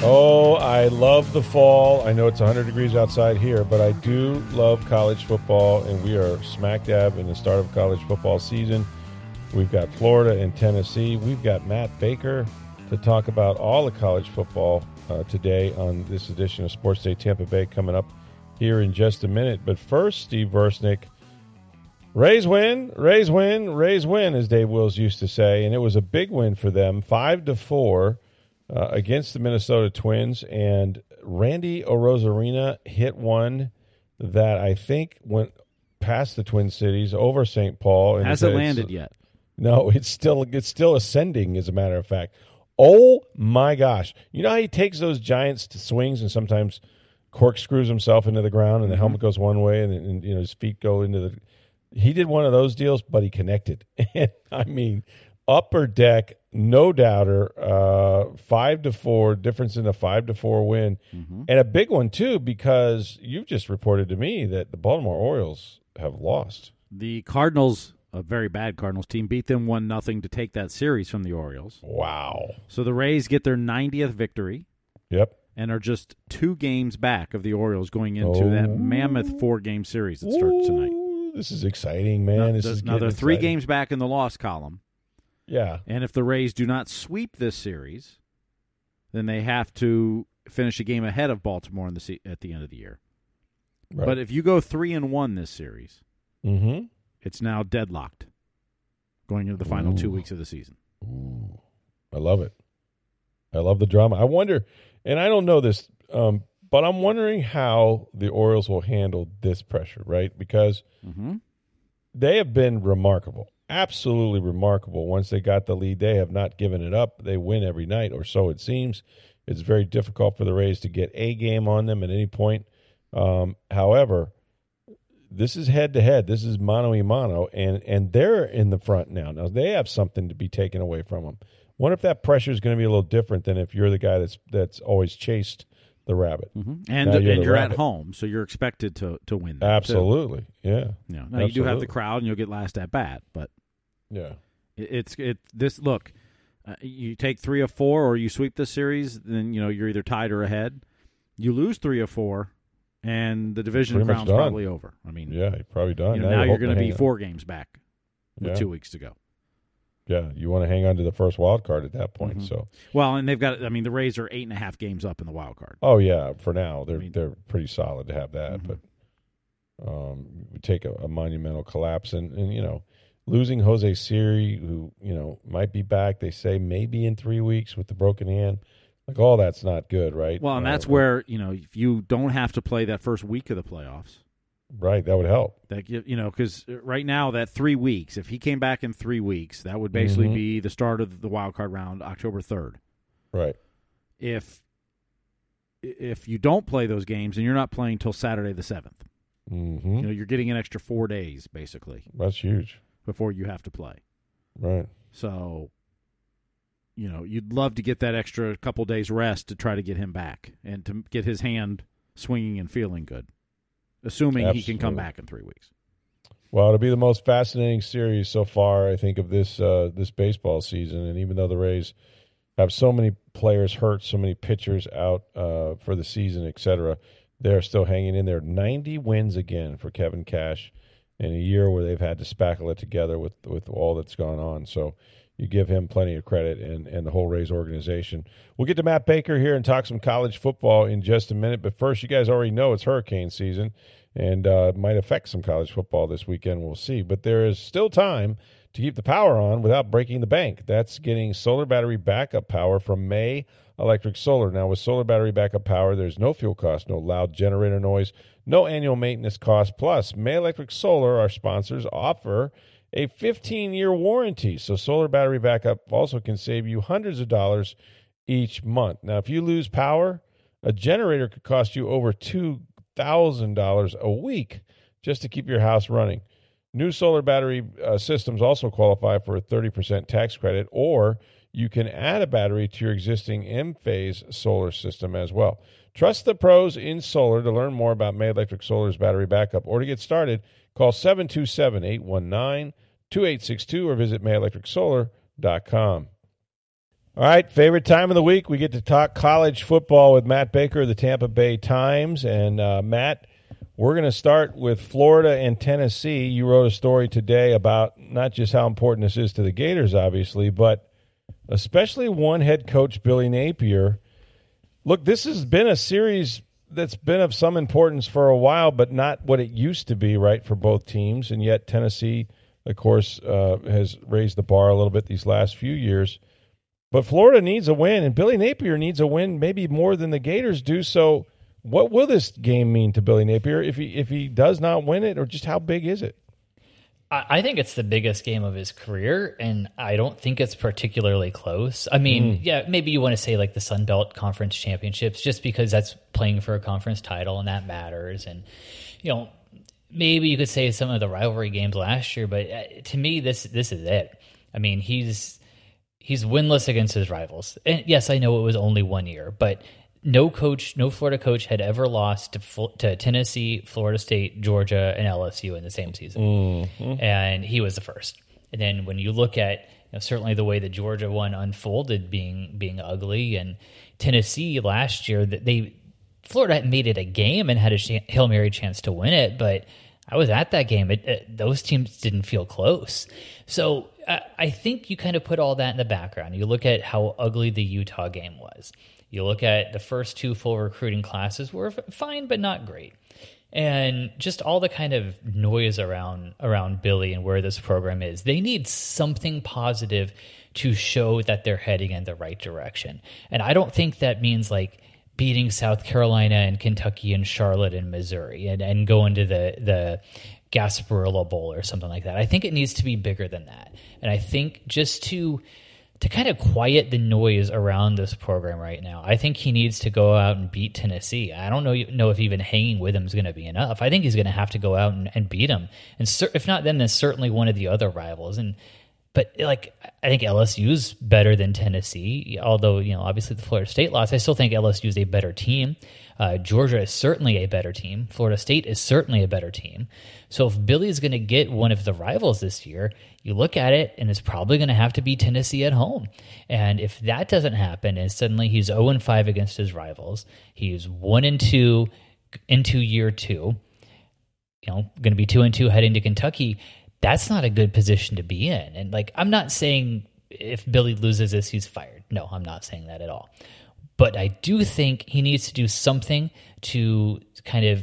Oh, I love the fall. I know it's 100 degrees outside here, but I do love college football, and we are smack dab in the start of college football season. We've got Florida and Tennessee. We've got Matt Baker to talk about all the college football uh, today on this edition of Sports Day Tampa Bay coming up here in just a minute. But first, Steve Versnick. Rays win, Rays win, Rays win, as Dave Wills used to say, and it was a big win for them, five to four uh, against the Minnesota Twins, and Randy Arozarena hit one that I think went past the Twin Cities over St. Paul. And Hasn't landed yet. No, it's still it's still ascending. As a matter of fact, oh my gosh! You know how he takes those giant swings and sometimes corkscrews himself into the ground, and the helmet goes one way, and, and you know his feet go into the. He did one of those deals, but he connected. And I mean, upper deck, no doubter. Uh, five to four difference in a five to four win, and a big one too because you've just reported to me that the Baltimore Orioles have lost. The Cardinals, a very bad Cardinals team, beat them one nothing to take that series from the Orioles. Wow. So the Rays get their 90th victory Yep. and are just two games back of the Orioles going into that Oh. mammoth four game series that starts tonight. This is exciting, man. Now, this is now they're three exciting. games back in the loss column, Yeah, and if the Rays do not sweep this series, then they have to finish a game ahead of Baltimore in the se- at the end of the year. right. But if you go three and one this series, mm-hmm. it's now deadlocked going into the final two weeks of the season. Ooh, I love it. I love the drama. I wonder, and I don't know this, um, but I'm wondering how the Orioles will handle this pressure, right? Because Mm-hmm. they have been remarkable, absolutely remarkable. Once they got the lead, they have not given it up. They win every night, or so it seems. It's very difficult for the Rays to get a game on them at any point. Um, however, this is head to head. This is mano a mano, and and they're in the front now. Now they have something to be taken away from them. Wonder if that pressure is going to be a little different than if you're the guy that's that's always chased the rabbit. And, Now you're and the you're at home, so you're expected to to win. that, too. Absolutely, yeah, know, now you do have the crowd, and you'll get last at bat, but yeah. it, it's it. This look, uh, you take three or four, or you sweep this series, then you know you're either tied or ahead. You lose three or four, and the division crown's probably over. I mean, Yeah, you're probably done. you know, Now now you're going to be hang on. four games back with Yeah. two weeks to go. Yeah, you want to hang on to the first wild card at that point. Mhm. So, Well, and they've got. I mean, the Rays are eight and a half games up in the wild card. oh yeah, for now they're mean- they're pretty solid to have that. Mhm. But um, we take a, a monumental collapse, and and you know, losing Jose Siri, who you know might be back. They say maybe in three weeks with the broken hand. Like all that's not good, right? Well, and Uh, that's where you know if you don't have to play that first week of the playoffs. right that would help. That you you know because right now that three weeks, if he came back in three weeks, that would basically Mhm. be the start of the wild card round, October third. Right. If if you don't play those games and you're not playing till Saturday the seventh, hmm you know you're getting an extra four days basically That's huge. Before you have to play. Right. So, you know, you'd love to get that extra couple days rest to try to get him back and to get his hand swinging and feeling good, assuming he can come back in three weeks. Well, it'll be the most fascinating series so far, I think, of this uh, this baseball season. And even though the Rays have so many players hurt, so many pitchers out uh, for the season, et cetera, they're still hanging in there. Ninety wins again for Kevin Cash in a year where they've had to spackle it together with with all that's gone on. So you give him plenty of credit and, and the whole Rays organization. We'll get to Matt Baker here and talk some college football in just a minute. But first, you guys already know it's hurricane season and uh, might affect some college football this weekend. We'll see. But there is still time to keep the power on without breaking the bank. That's getting solar battery backup power from May Electric Solar. Now, with solar battery backup power, there's no fuel cost, no loud generator noise, no annual maintenance cost. Plus, May Electric Solar, our sponsors, offer a 15 year warranty. So, solar battery backup also can save you hundreds of dollars each month. Now, if you lose power, a generator could cost you over $2,000 a week just to keep your house running. New solar battery uh, systems also qualify for a 30% tax credit, or you can add a battery to your existing Enphase solar system as well. Trust the pros in solar to learn more about May Electric Solar's battery backup or to get started. Call 727 819 2862 or visit mayelectricsolar.com. All right, favorite time of the week. We get to talk college football with Matt Baker of the Tampa Bay Times. And uh, Matt, we're going to start with Florida and Tennessee. You wrote a story today about not just how important this is to the Gators, obviously, but especially one head coach, Billy Napier Look, this has been a series that's been of some importance for a while, but not what it used to be, right, for both teams. And yet, Tennessee, of course, uh, has raised the bar a little bit these last few years. But Florida needs a win, and Billy Napier needs a win, maybe more than the Gators do. So, what will this game mean to Billy Napier if he if he does not win it, or just how big is it? I think it's the biggest game of his career, and I don't think it's particularly close. I mean, mm. yeah, maybe you want to say like the Sun Belt Conference Championships, just because that's playing for a conference title and that matters. And you know, maybe you could say some of the rivalry games last year, but uh, to me, this this is it. I mean, he's he's winless against his rivals. And yes, I know it was only one year, but no coach, no Florida coach had ever lost to, to Tennessee, Florida State, Georgia, and LSU in the same season, mm-hmm. and he was the first. And then when you look at you know, certainly the way the Georgia one unfolded, being being ugly, and Tennessee last year that they Florida made it a game and had a hail mary chance to win it, but I was at that game. It, it, those teams didn't feel close. So I, I think you kind of put all that in the background. You look at how ugly the Utah game was. You look at the first two full recruiting classes were fine, but not great. And just all the kind of noise around around Billy and where this program is. They need something positive to show that they're heading in the right direction. And I don't think that means like beating South Carolina and Kentucky and Charlotte and Missouri and, and going to the the Gasparilla Bowl or something like that. I think it needs to be bigger than that. And I think just to to kind of quiet the noise around this program right now. I think he needs to go out and beat Tennessee. I don't know know if even hanging with him is going to be enough. I think he's going to have to go out and, and beat him, and if not, then then certainly one of the other rivals. And but like I think LSU's better than Tennessee, although you know obviously the Florida State loss. I still think LSU is a better team. Uh, Georgia is certainly a better team. Florida State is certainly a better team. So if Billy's going to get one of the rivals this year, you look at it and it's probably going to have to be Tennessee at home. And if that doesn't happen, and suddenly he's 0 and 5 against his rivals, he's 1 and 2 into year two, you know, going to be 2 and 2 heading to Kentucky. That's not a good position to be in. And like, I'm not saying if Billy loses this, he's fired. No, I'm not saying that at all. But I do think he needs to do something to kind of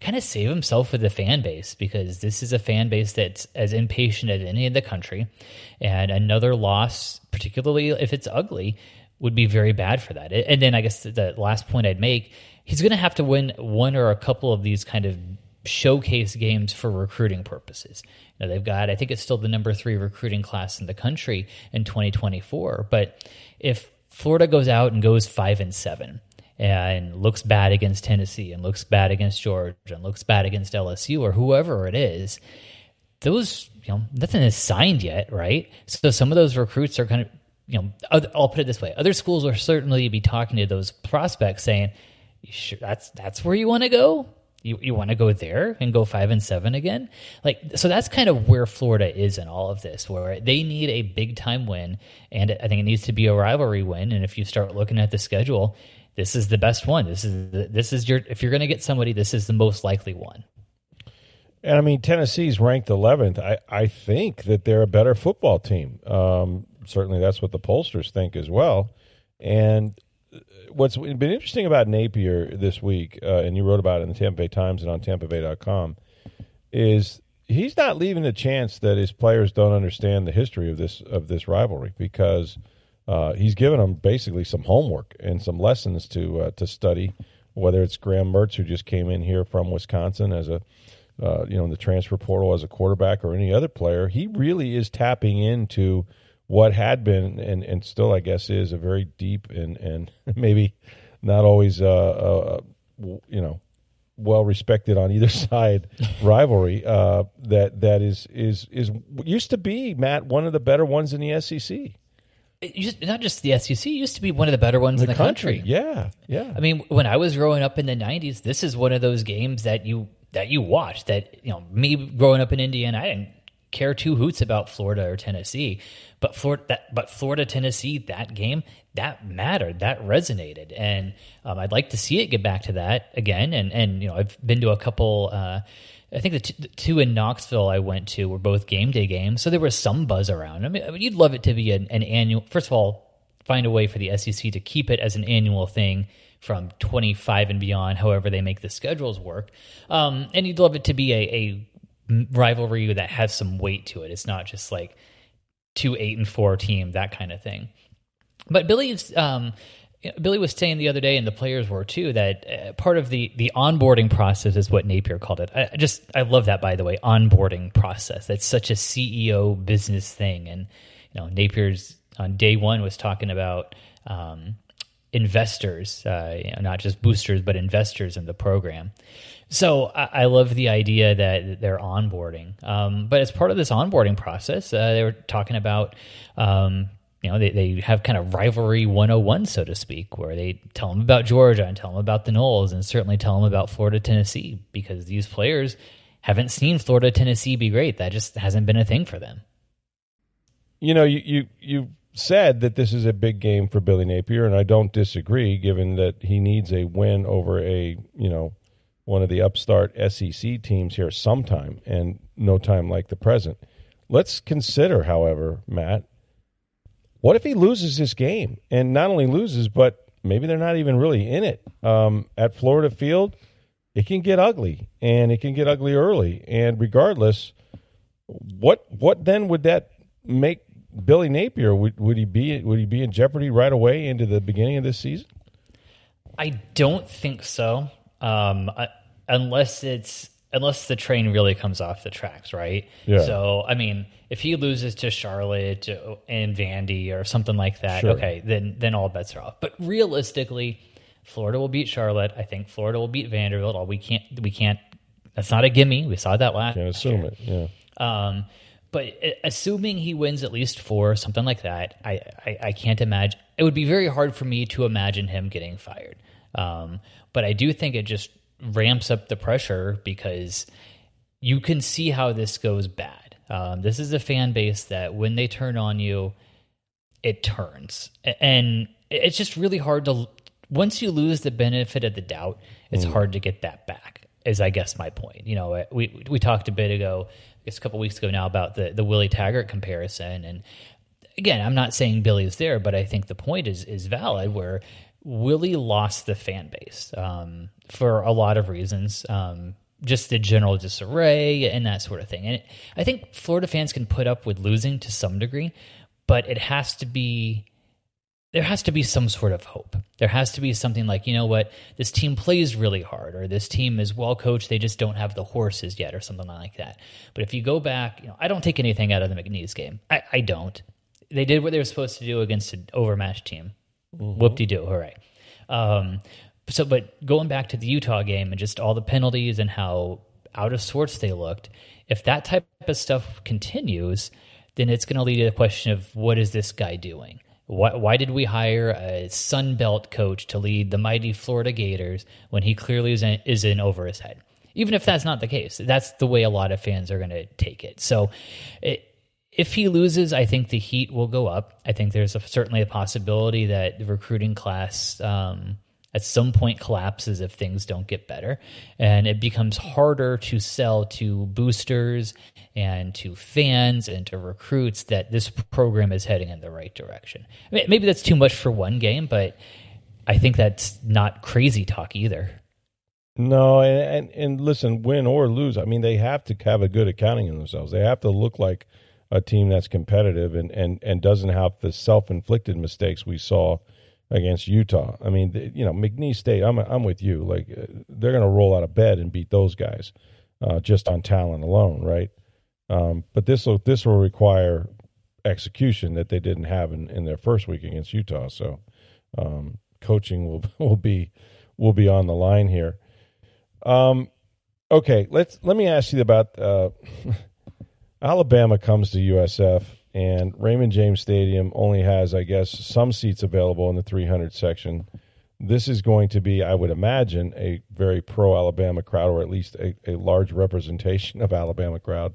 kind of save himself with the fan base because this is a fan base that's as impatient as any in the country. And another loss, particularly if it's ugly, would be very bad for that. And then I guess the last point I'd make, he's going to have to win one or a couple of these kind of showcase games for recruiting purposes. They've got, I think it's still the number three recruiting class in the country in 2024. But if Florida goes out and goes five and seven and looks bad against Tennessee and looks bad against Georgia and looks bad against LSU or whoever it is, those you know nothing is signed yet, right? So some of those recruits are kind of you know I'll put it this way: other schools will certainly be talking to those prospects saying, "Sure, that's that's where you want to go." You, you want to go there and go five and seven again? Like, so that's kind of where Florida is in all of this, where they need a big time win. And I think it needs to be a rivalry win. And if you start looking at the schedule, this is the best one. This is, the, this is your, if you're going to get somebody, this is the most likely one. And I mean, Tennessee's ranked 11th. I, I think that they're a better football team. Um, certainly that's what the pollsters think as well. And what's been interesting about Napier this week, uh, and you wrote about it in the Tampa Bay Times and on TampaBay.com, is he's not leaving a chance that his players don't understand the history of this of this rivalry because uh, he's given them basically some homework and some lessons to uh, to study. Whether it's Graham Mertz, who just came in here from Wisconsin as a uh, you know, in the transfer portal as a quarterback or any other player, he really is tapping into what had been and, and still, I guess, is a very deep and, and maybe not always, uh, uh, you know, well respected on either side rivalry uh, that that is is is used to be Matt one of the better ones in the SEC. Used, not just the SEC used to be one of the better ones the in the country. country. Yeah, yeah. I mean, when I was growing up in the '90s, this is one of those games that you that you watch. That you know, me growing up in Indiana, I didn't care two hoots about Florida or Tennessee, but Florida, that, but Florida Tennessee, that game that mattered, that resonated, and um, I'd like to see it get back to that again. And and you know, I've been to a couple. Uh, I think the, t- the, two in Knoxville I went to were both game day games, so there was some buzz around. I mean, you'd love it to be an, an annual. First of all, find a way for the SEC to keep it as an annual thing from 25 and beyond, however they make the schedules work. Um, and you'd love it to be a, a, rivalry that has some weight to it. It's not just like two eight and four team, that kind of thing. But Billy's um, Billy was saying the other day, and the players were too, that uh, part of the the onboarding process is what Napier called it. I just I love that by the way, onboarding process. That's such a CEO business thing, and you know Napier's on day one was talking about um, investors, uh, you know, not just boosters, but investors in the program. So I, I love the idea that they're onboarding. Um, but as part of this onboarding process, uh, they were talking about um, you know, they, they have kind of rivalry 101, so to speak, where they tell them about Georgia and tell them about the Noles and certainly tell them about Florida, Tennessee, because these players haven't seen Florida, Tennessee be great. That just hasn't been a thing for them. You know, you, you, you said that this is a big game for Billy Napier, and I don't disagree, given that he needs a win over a, you know, one of the upstart SEC teams here sometime and no time like the present. Let's consider, however, Matt, what if he loses this game and not only loses, but maybe they're not even really in it um, at Florida Field? It can get ugly, and it can get ugly early. And regardless, what what then would that make Billy Napier? Would would he be would he be in jeopardy right away into the beginning of this season? I don't think so, um, unless it's unless the train really comes off the tracks, right? Yeah. So, I mean, if he loses to Charlotte and Vandy or something like that, sure. okay, then then all bets are off. But realistically, Florida will beat Charlotte. I think Florida will beat Vanderbilt. All we can't we can't. That's not a gimme. We saw that last. Can't assume year. it. Yeah. Um, but assuming he wins at least four, something like that, I, I, I can't imagine. It would be very hard for me to imagine him getting fired. Um, but I do think it just ramps up the pressure because you can see how this goes bad. Um, this is a fan base that when they turn on you, it turns. And it's just really hard to, once you lose the benefit of the doubt, it's mm. hard to get that back, is I guess my point. You know, we, we talked a bit ago, I guess a couple weeks ago now, about the, the Willie Taggart comparison. And again, I'm not saying Billy's there, but I think the point is, is valid where Willie lost the fan base um, for a lot of reasons. Um, just the general disarray and that sort of thing. And it, I think Florida fans can put up with losing to some degree, but it has to be there has to be some sort of hope. There has to be something like, you know what, this team plays really hard, or this team is well coached, they just don't have the horses yet, or something like that. But if you go back, you know, I don't take anything out of the McNeese game. I, I don't. They did what they were supposed to do against an overmatched team. Mm-hmm. Whoop de doo, hooray. Um, so, but going back to the Utah game and just all the penalties and how out of sorts they looked, if that type of stuff continues, then it's going to lead to the question of what is this guy doing? Why, why, did we hire a Sun Belt coach to lead the mighty Florida Gators when he clearly is in, is in over his head? Even if that's not the case, that's the way a lot of fans are going to take it. So, it, if he loses, I think the heat will go up. I think there's a, certainly a possibility that the recruiting class um, at some point collapses if things don't get better. And it becomes harder to sell to boosters and to fans and to recruits that this program is heading in the right direction. I mean, maybe that's too much for one game, but I think that's not crazy talk either. No, and, and, and listen, win or lose, I mean, they have to have a good accounting in themselves. They have to look like – a team that's competitive and, and, and doesn't have the self inflicted mistakes we saw against Utah. I mean, the, you know, McNeese State. I'm I'm with you. Like uh, they're going to roll out of bed and beat those guys. uh, just on talent alone, right? Um, but this will this will require execution that they didn't have in, in their first week against Utah. So um, coaching will will be will be on the line here. Um, okay, let's let me ask you about uh, Alabama comes to USF and Raymond James Stadium only has, I guess, some seats available in the 300 section. This is going to be, I would imagine, a very pro Alabama crowd, or at least a, a large representation of Alabama crowd.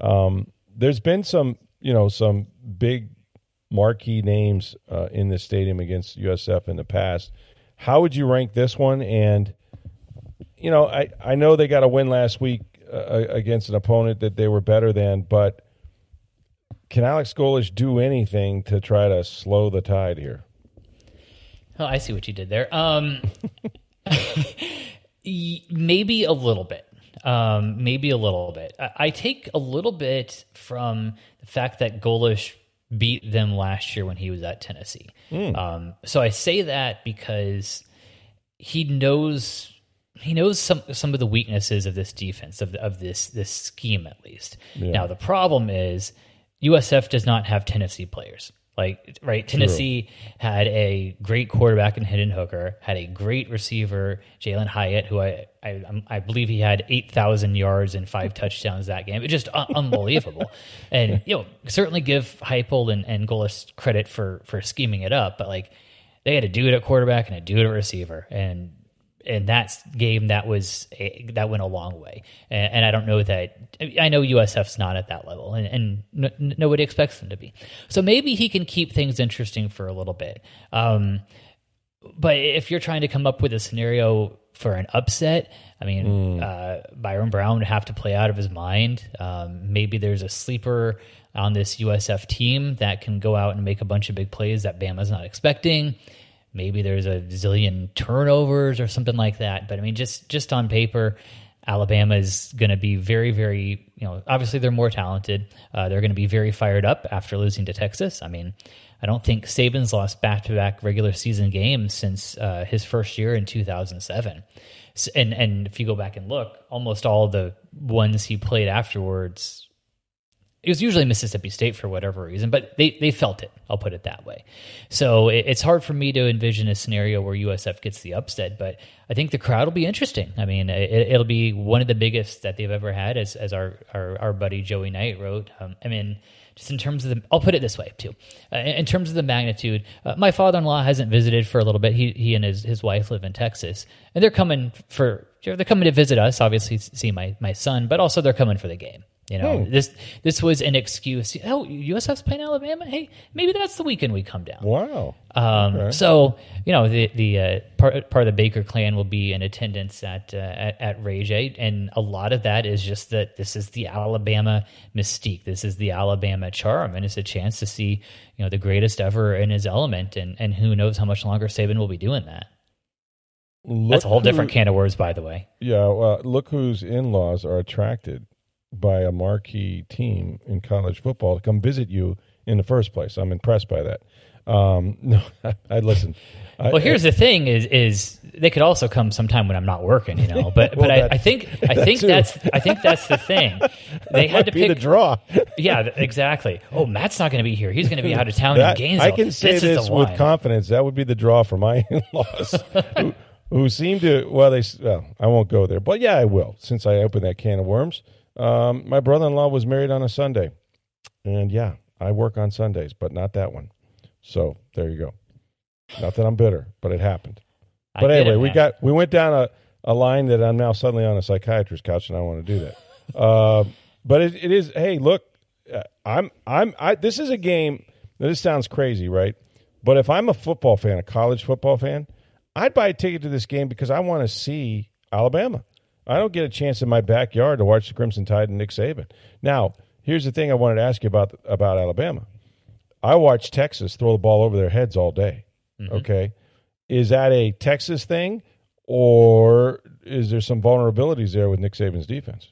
Um, there's been some, you know, some big marquee names uh, in this stadium against USF in the past. How would you rank this one? And you know, I I know they got a win last week uh, against an opponent that they were better than, but can Alex Golesh do anything to try to slow the tide here? Oh, I see what you did there. Um, maybe a little bit. Um, maybe a little bit. I, I, take a little bit from the fact that Golesh beat them last year when he was at Tennessee. Mm. Um, so I say that because he knows he knows some some of the weaknesses of this defense of of this this scheme at least. Yeah. Now the problem is USF does not have Tennessee players. Like right, Tennessee True. had a great quarterback in Hendon Hooker, had a great receiver Jalin Hyatt, who I I, I believe he had eight thousand yards and five touchdowns that game. It's just uh, unbelievable, and you know certainly give Heupel and and Golesh credit for for scheming it up, but like they had to do it at quarterback and a do it at receiver, and in that game that was a, that went a long way. And, and, i don't know that i know usf's not at that level and, and no, nobody expects them to be. So maybe he can keep things interesting for a little bit. Um, but if you're trying to come up with a scenario for an upset i mean mm. uh, byrum brown would have to play out of his mind. Um, maybe there's a sleeper on this usf team that can go out and make a bunch of big plays that bama's not expecting maybe there's a zillion turnovers or something like that. But I mean, just just on paper, Alabama is going to be very, very, you know, obviously they're more talented. Uh, they're going to be very fired up after losing to Texas. I mean, I don't think Saban's lost back to back regular season games since uh, his first year in 2007. So, and and if you go back and look, almost all the ones he played afterwards it was usually Mississippi State for whatever reason, but they, they felt it. I'll put it that way. So it, it's hard for me to envision a scenario where USF gets the upset, but I think the crowd will be interesting. I mean, it, will be one of the biggest that they've ever had, as as our our, our buddy Joey Knight wrote. Um, I mean, just in terms of the, I'll put it this way too. Uh, in terms of the magnitude, uh, my father-in-law hasn't visited for a little bit. He he and his his wife live in Texas, and they're coming for they're coming to visit us, obviously see my my son, but also they're coming for the game. You know, hmm. this this was an excuse. Oh, USF's playing Alabama. Hey, maybe that's the weekend we come down. Wow. Um, okay. So you know, the the uh, part part of the Baker clan will be in attendance at uh, at, at Rage Eight, and a lot of that is just that this is the Alabama mystique. This is the Alabama charm, and it's a chance to see you know the greatest ever in his element, and and who knows how much longer Saban will be doing that. Look That's a whole who, different can of worms, by the way. Yeah, well, look whose in laws are attracted by a marquee team in college football to come visit you in the first place. I'm impressed by that. Um, no, I, I listen. well, here's I, the thing: is is they could also come sometime when I'm not working, you know. But well, but I, I, think I think that's I think that's the thing. They had to pick the draw. yeah, exactly. Oh, Matt's not going to be here. He's going to be out of town that, in Gainesville. I can say this, this with confidence. That would be the draw for my in-laws. who, who seem to well they well I won't go there but yeah I will since I opened that can of worms um, my brother in law was married on a Sunday. And yeah, I work on Sundays, but not that one. So there you go. Not that I'm bitter, but it happened. But anyway, we got we went down a, a line that I'm now suddenly on a psychiatrist couch, and I want to do that. uh, but it, it is. Hey, look, uh, I'm I'm I. This is a game. This sounds crazy, right? But if I'm a football fan, a college football fan, I'd buy a ticket to this game because I want to see Alabama. I don't get a chance in my backyard to watch the Crimson Tide and Nick Saban. Now, here's the thing I wanted to ask you about about Alabama. I watch Texas throw the ball over their heads all day. Mm-hmm. Okay, is that a Texas thing, or is there some vulnerabilities there with Nick Saban's defense?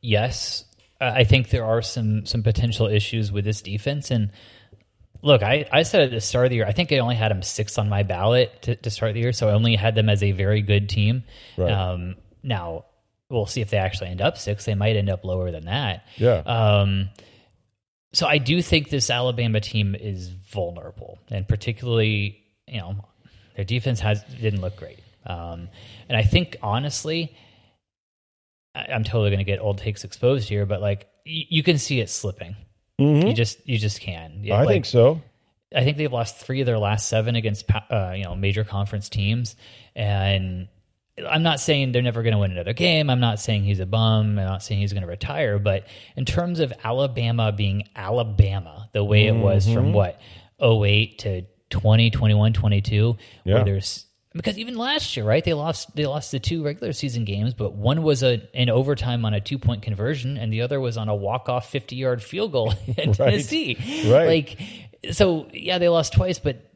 Yes, I think there are some some potential issues with this defense and. Look, I, I said at the start of the year, I think I only had them sixth on my ballot to, to start the year, so I only had them as a very good team. Right. Um, now, we'll see if they actually end up six. They might end up lower than that. Yeah. Um, so I do think this Alabama team is vulnerable, and particularly, you know, their defense has didn't look great. Um, and I think honestly, I, am totally going to get old takes exposed here, but like y- you can see it slipping. Mm-hmm. You just you just can. I like, think so. I think they've lost three of their last seven against uh, you know major conference teams, and I'm not saying they're never going to win another game. I'm not saying he's a bum. I'm not saying he's going to retire. But in terms of Alabama being Alabama, the way it was mm-hmm. from what 08 to 20, 21, 22, yeah. where there's because even last year, right? They lost they lost the two regular season games, but one was a in overtime on a two point conversion, and the other was on a walk off fifty yard field goal in right. Tennessee. Right. Like so, yeah, they lost twice, but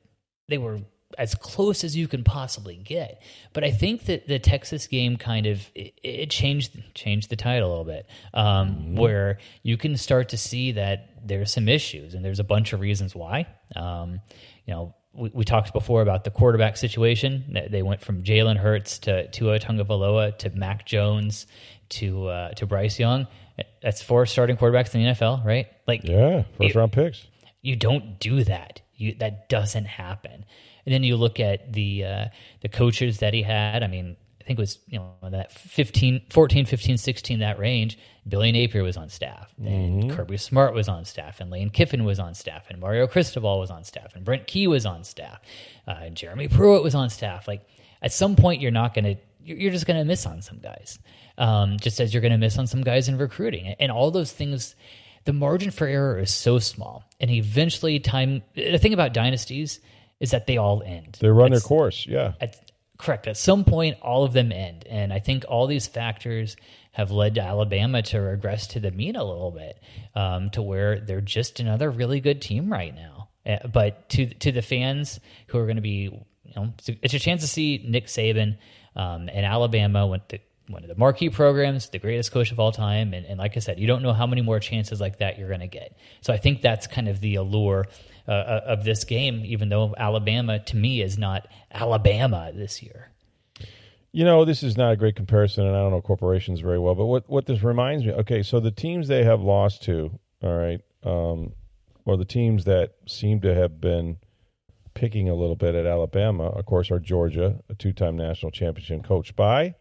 they were as close as you can possibly get. But I think that the Texas game kind of it, it changed changed the tide a little bit, um, mm-hmm. where you can start to see that there's some issues, and there's a bunch of reasons why. Um, you know, we, we, talked before about the quarterback situation. They went from Jalen Hurts to Tua Tagovailoa to Mac Jones to uh, to Bryce Young. That's four starting quarterbacks in the NFL, right? Like, yeah, first round picks. You don't do that. You that doesn't happen. And then you look at the uh, the coaches that he had. I mean, I think it was you know that 15, 14, 15, 16, that range. Billy Napier was on staff, and mm-hmm. Kirby Smart was on staff, and Lane Kiffin was on staff, and Mario Cristobal was on staff, and Brent Key was on staff, uh, and Jeremy Pruitt was on staff. Like at some point, you're not going to you're just going to miss on some guys, um, just as you're going to miss on some guys in recruiting, and all those things. The margin for error is so small, and eventually, time. The thing about dynasties is that they all end. They run their course, yeah. At, correct. At some point, all of them end, and I think all these factors have led to Alabama to regress to the mean a little bit, um, to where they're just another really good team right now. Uh, but to to the fans who are going to be, you know, it's a chance to see Nick Saban um, and Alabama went to one of the marquee programs, the greatest coach of all time. And, and like I said, you don't know how many more chances like that you're going to get. So I think that's kind of the allure uh, uh, of this game, even though Alabama, to me, is not Alabama this year. You know, this is not a great comparison, and I don't know corporations very well, but what, what this reminds me okay, so the teams they have lost to, all right, um, or the teams that seem to have been picking a little bit at Alabama, of course, are Georgia, a two time national championship coached by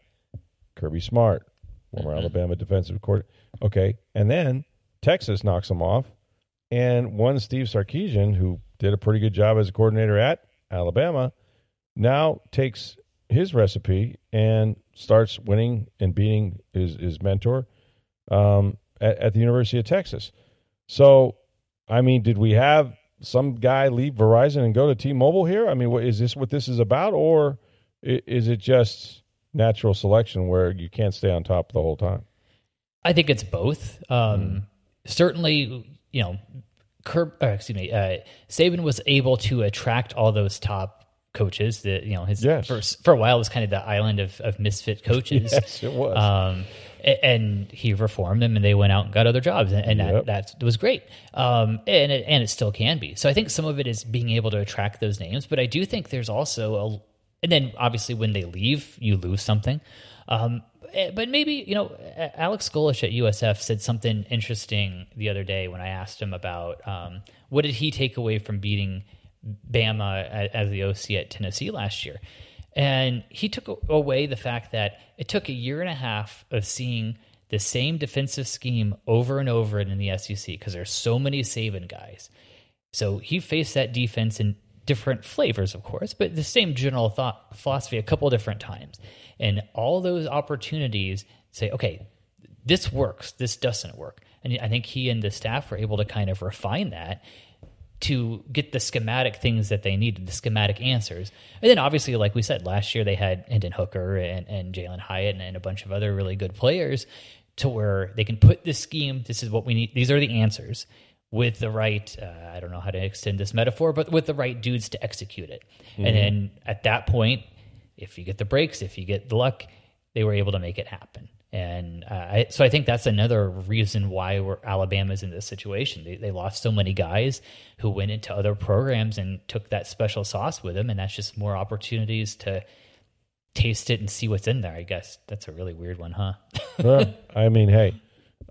Kirby Smart, former mm-hmm. Alabama defensive coordinator. Okay, and then Texas knocks them off, and one Steve Sarkisian, who did a pretty good job as a coordinator at Alabama, now takes his recipe and starts winning and beating his his mentor um, at, at the University of Texas. So, I mean, did we have some guy leave Verizon and go to T-Mobile here? I mean, what, is this what this is about, or is it just natural selection where you can't stay on top the whole time? I think it's both. Um, mm. Certainly, you know, Kerb, uh, excuse me, uh, Saban was able to attract all those top coaches. That you know, his yes. for for a while was kind of the island of, of misfit coaches. yes, it was. Um, and he reformed them, and they went out and got other jobs, and, and yep. that, that was great. Um, and it, and it still can be. So I think some of it is being able to attract those names, but I do think there's also a and then obviously when they leave, you lose something. Um, but maybe you know, Alex Golesh at USF said something interesting the other day when I asked him about um, what did he take away from beating Bama as the OC at Tennessee last year, and he took away the fact that it took a year and a half of seeing the same defensive scheme over and over in the SEC because there's so many Saban guys. So he faced that defense in different flavors, of course, but the same general thought philosophy a couple different times. And all those opportunities say, okay, this works, this doesn't work. And I think he and the staff were able to kind of refine that to get the schematic things that they needed, the schematic answers. And then obviously, like we said, last year they had Hendon Hooker and, and Jalin Hyatt and, and a bunch of other really good players to where they can put this scheme, this is what we need, these are the answers with the right uh, i don't know how to extend this metaphor but with the right dudes to execute it mm-hmm. and then at that point if you get the breaks if you get the luck they were able to make it happen and uh, I, so I think that's another reason why we're, Alabama's in this situation. They, they lost so many guys who went into other programs and took that special sauce with them, and that's just more opportunities to taste it and see what's in there. I guess that's a really weird one, huh? well, I mean, hey,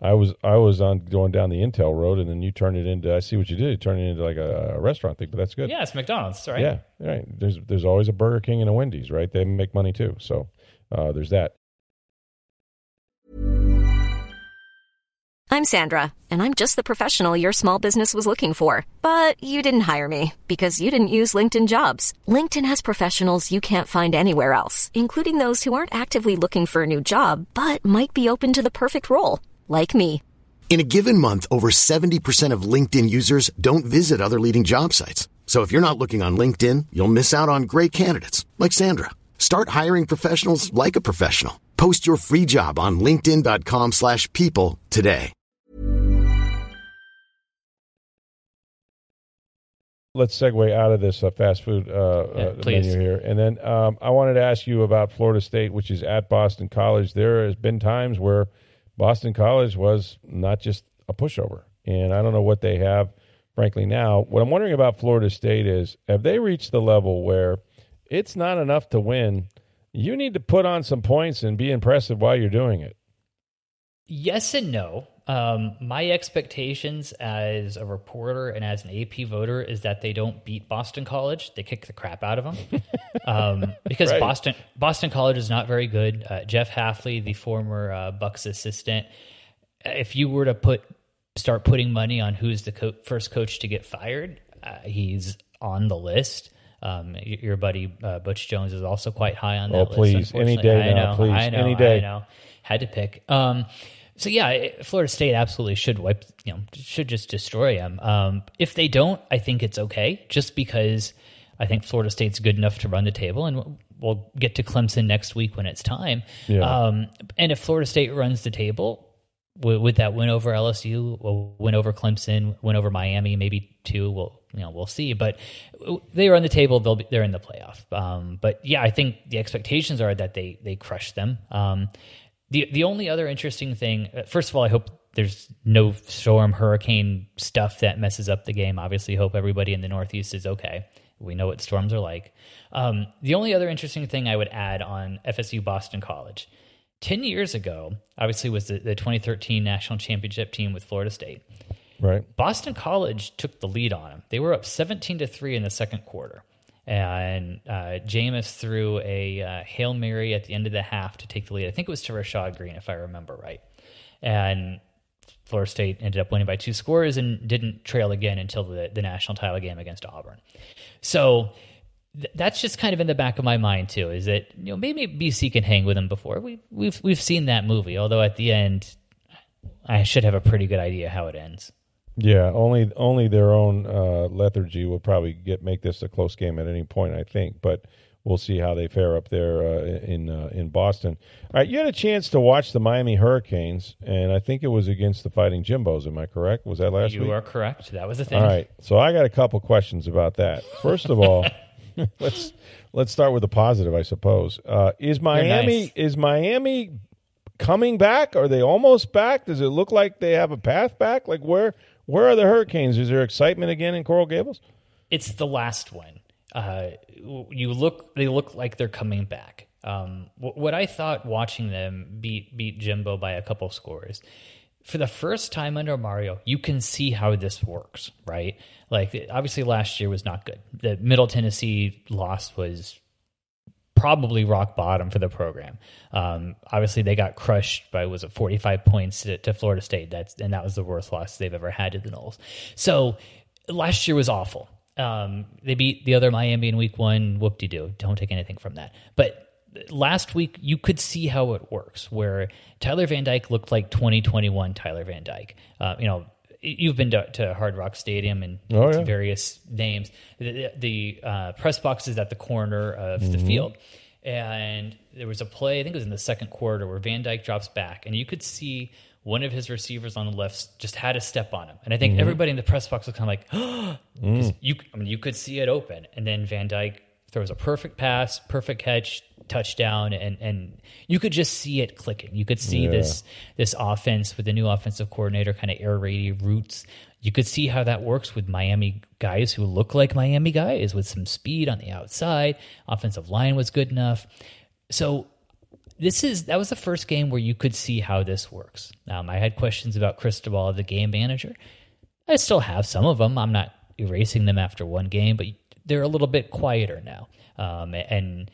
I was I was on going down the Intel road, and then you turned it into. I see what you did. You turned it into like a, a restaurant thing, but that's good. Yeah, it's McDonald's, right? Yeah, right. There's there's always a Burger King and a Wendy's, right? They make money too, so uh, there's that. I'm Sandra, and I'm just the professional your small business was looking for, but you didn't hire me because you didn't use LinkedIn Jobs. LinkedIn has professionals you can't find anywhere else, including those who aren't actively looking for a new job but might be open to the perfect role like me. In a given month, over 70% of LinkedIn users don't visit other leading job sites. So if you're not looking on LinkedIn, you'll miss out on great candidates like Sandra. Start hiring professionals like a professional. Post your free job on linkedin.com/people today. Let's segue out of this uh, fast food uh, yeah, uh, menu here, and then um, I wanted to ask you about Florida State, which is at Boston College. There has been times where Boston College was not just a pushover. And I don't know what they have, frankly, now. What I'm wondering about Florida State is have they reached the level where it's not enough to win? You need to put on some points and be impressive while you're doing it. Yes and no. Um, my expectations as a reporter and as an AP voter is that they don't beat Boston College. They kick the crap out of them um, because right. Boston Boston College is not very good. Uh, Jeff Hafley, the former uh, Bucs assistant, if you were to put start putting money on who's the co- first coach to get fired, uh, he's on the list. Um, your buddy uh, Butch Jones is also quite high on that oh, please, any day I now, know, please, I know, any day. I know. Had to pick. Um, so yeah, Florida State absolutely should wipe, you know, should just destroy them. Um, if they don't, I think it's okay, just because I think Florida State's good enough to run the table, and we'll get to Clemson next week when it's time. Yeah. Um, and if Florida State runs the table with, with that win over LSU, we'll win over Clemson, win over Miami, maybe two. We'll you know we'll see, but they are on the table. They'll be they're in the playoff. Um, but yeah, I think the expectations are that they they crush them. Um, the the only other interesting thing, uh, first of all, I hope there's no storm, hurricane stuff that messes up the game. Obviously, hope everybody in the Northeast is okay. We know what storms are like. Um, the only other interesting thing I would add on FSU Boston College, ten years ago, obviously was the, the 2013 national championship team with Florida State. Right. Boston College took the lead on them. They were up 17 to three in the second quarter and uh, Jameis threw a uh, hail mary at the end of the half to take the lead. I think it was to Rashad Greene, if I remember right. And Florida State ended up winning by two scores and didn't trail again until the, the national title game against Auburn. So th- that's just kind of in the back of my mind too. Is that you know maybe BC can hang with them before we we've we've seen that movie. Although at the end, I should have a pretty good idea how it ends. Yeah, only only their own uh, lethargy will probably get make this a close game at any point. I think, but we'll see how they fare up there uh, in uh, in Boston. All right, you had a chance to watch the Miami Hurricanes, and I think it was against the Fighting Jimbos. Am I correct? Was that last you week? You are correct. That was the thing. All right, so I got a couple questions about that. First of all, let's let's start with the positive, I suppose. Uh, is Miami nice. is Miami coming back? Are they almost back? Does it look like they have a path back? Like where where are the Hurricanes? Is there excitement again in Coral Gables? It's the last one. Uh, you look; they look like they're coming back. Um, what I thought watching them beat beat Jimbo by a couple scores for the first time under Mario, you can see how this works, right? Like obviously last year was not good. The Middle Tennessee loss was probably rock bottom for the program. Um, obviously, they got crushed by was it forty five points to, to, Florida State. That's and that was the worst loss they've ever had to the Noles. So last year was awful. Um, they beat the other Miami in week one. Whoop de doo. Don't take anything from that. But last week you could see how it works where Tyler Van Dyke looked like 2021 Tyler Van Dyke. Uh, you know, you've been to, to, Hard Rock Stadium and oh, yeah. various names. The, the uh, press box is at the corner of mm-hmm. the field. And there was a play, I think it was in the second quarter, where Van Dyke drops back, and you could see one of his receivers on the left just had a step on him. And I think mm-hmm. everybody in the press box was kind of like, oh, mm. you, I mean, you could see it open. And then Van Dyke throws a perfect pass, perfect catch, touchdown, and and you could just see it clicking. You could see yeah. this this offense with the new offensive coordinator kind of air raid roots. You could see how that works with Miami guys who look like Miami guys with some speed on the outside. Offensive line was good enough. So this is that was the first game where you could see how this works. Um, I had questions about Cristobal, the game manager. I still have some of them. I'm not erasing them after one game, but they're a little bit quieter now. Um, and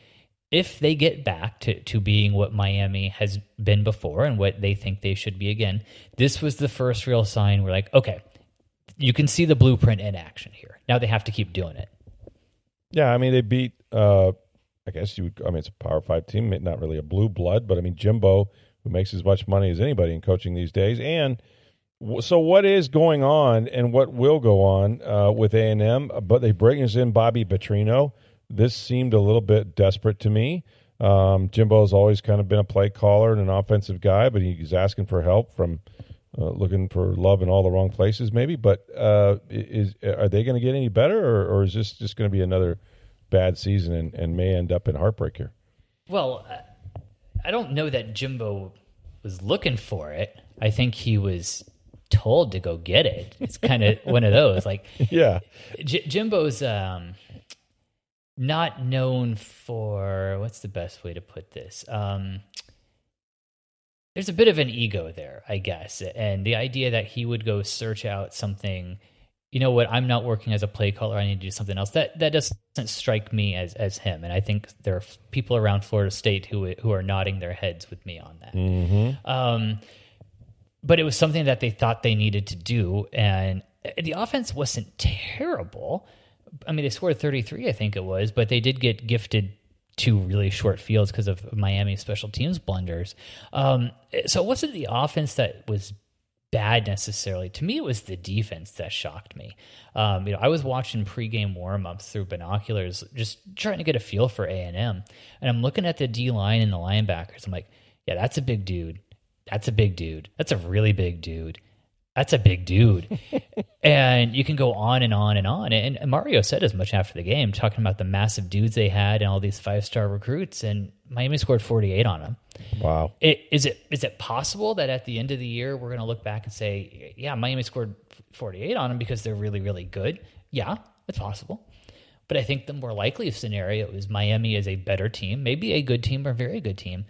if they get back to, to being what Miami has been before and what they think they should be again, this was the first real sign. We're like, okay, you can see the blueprint in action here. Now they have to keep doing it. Yeah, I mean they beat. Uh, I guess you. would, I mean it's a Power Five team, not really a blue blood, but I mean Jimbo, who makes as much money as anybody in coaching these days, and so what is going on and what will go on uh, with A and M? But they bring us in Bobby Petrino. This seemed a little bit desperate to me. Um, has always kind of been a play caller and an offensive guy, but he's asking for help from uh, looking for love in all the wrong places, maybe. But uh, is are they going to get any better, or, or, is this just going to be another bad season and, and may end up in heartbreak here? Well, I don't know that Jimbo was looking for it. I think he was told to go get it. It's kind of one of those. Like, yeah, J- Jimbo's um, not known for what's the best way to put this. Um, there's a bit of an ego there, I guess, and the idea that he would go search out something. You know what? I'm not working as a play caller. I need to do something else. That that doesn't strike me as as him. And I think there are people around Florida State who who are nodding their heads with me on that. Mm-hmm. Um, but it was something that they thought they needed to do. And the offense wasn't terrible. I mean, they scored 33, I think it was, but they did get gifted two really short fields because of Miami special teams blunders. Um, so it wasn't the offense that was bad necessarily. To me, it was the defense that shocked me. Um, you know, I was watching pregame warmups through binoculars, just trying to get a feel for A and M, and I'm looking at the D line and the linebackers. I'm like, yeah, that's a big dude. That's a big dude. That's a really big dude. That's a big dude. and you can go on and on and on. And Mario said as much after the game, talking about the massive dudes they had and all these five star recruits. And Miami scored 48 on them. Wow. It, is it is it possible that at the end of the year we're going to look back and say, yeah, Miami scored 48 on them because they're really really good? Yeah, it's possible. But I think the more likely scenario is Miami is a better team, maybe a good team or a very good team,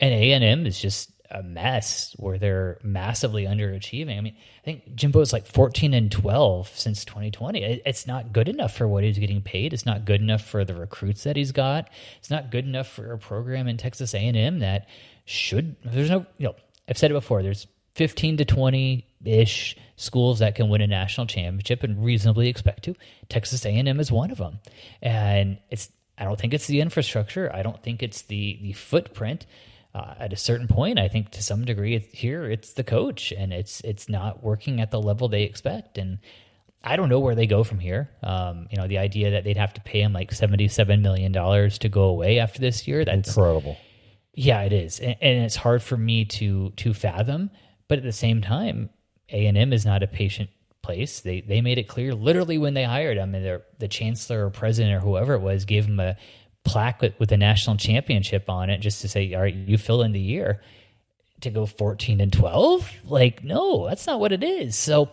and A and M is just a mess where they're massively underachieving. I mean, I think Jimbo is like 14 and 12 since 2020. It's not good enough for what he's getting paid. It's not good enough for the recruits that he's got. It's not good enough for a program in Texas A&M that should there's no, you know, I've said it before, there's 15 to 20 ish schools that can win a national championship and reasonably expect to. Texas A&M is one of them. And it's I don't think it's the infrastructure. I don't think it's the the footprint uh, at a certain point, I think to some degree here it's the coach, and it's it's not working at the level they expect. And I don't know where they go from here. Um, you know, the idea that they'd have to pay him like seventy-seven million dollars to go away after this year—that's incredible. Yeah, it is, and, and it's hard for me to to fathom. But at the same time, A and M is not a patient place. They they made it clear literally when they hired him, and the chancellor or president or whoever it was gave him a plaque with, with a national championship on it just to say, all right, you fill in the year to go 14 and 12 like no that's not what it is. So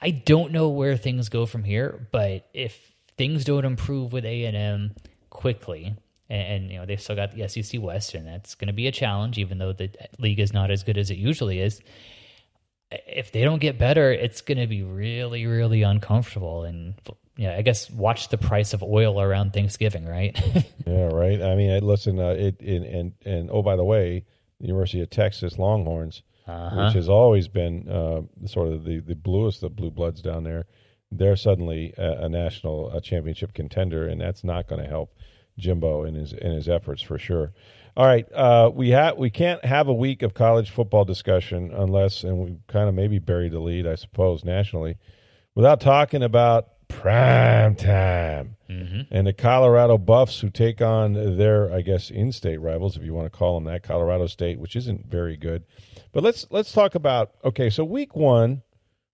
i don't know where things go from here but if things don't improve with a&m quickly and, and you know they've still got the sec west and that's going to be a challenge even though the league is not as good as it usually is if they don't get better it's going to be really really uncomfortable. And yeah, I guess watch the price of oil around Thanksgiving, right? yeah, right. I mean, listen, uh, it, it, and and oh, by the way, the University of Texas Longhorns, uh-huh. which has always been uh, sort of the the bluest of blue bloods down there, they're suddenly a, a national a championship contender, and that's not going to help Jimbo in his in his efforts for sure. All right, uh, we have we can't have a week of college football discussion unless, and we kind of maybe buried the lead, I suppose, nationally, without talking about prime time. Mm-hmm. And the Colorado Buffs, who take on their, I guess, in-state rivals, if you want to call them that, Colorado State, which isn't very good. But let's let's talk about okay. So week one,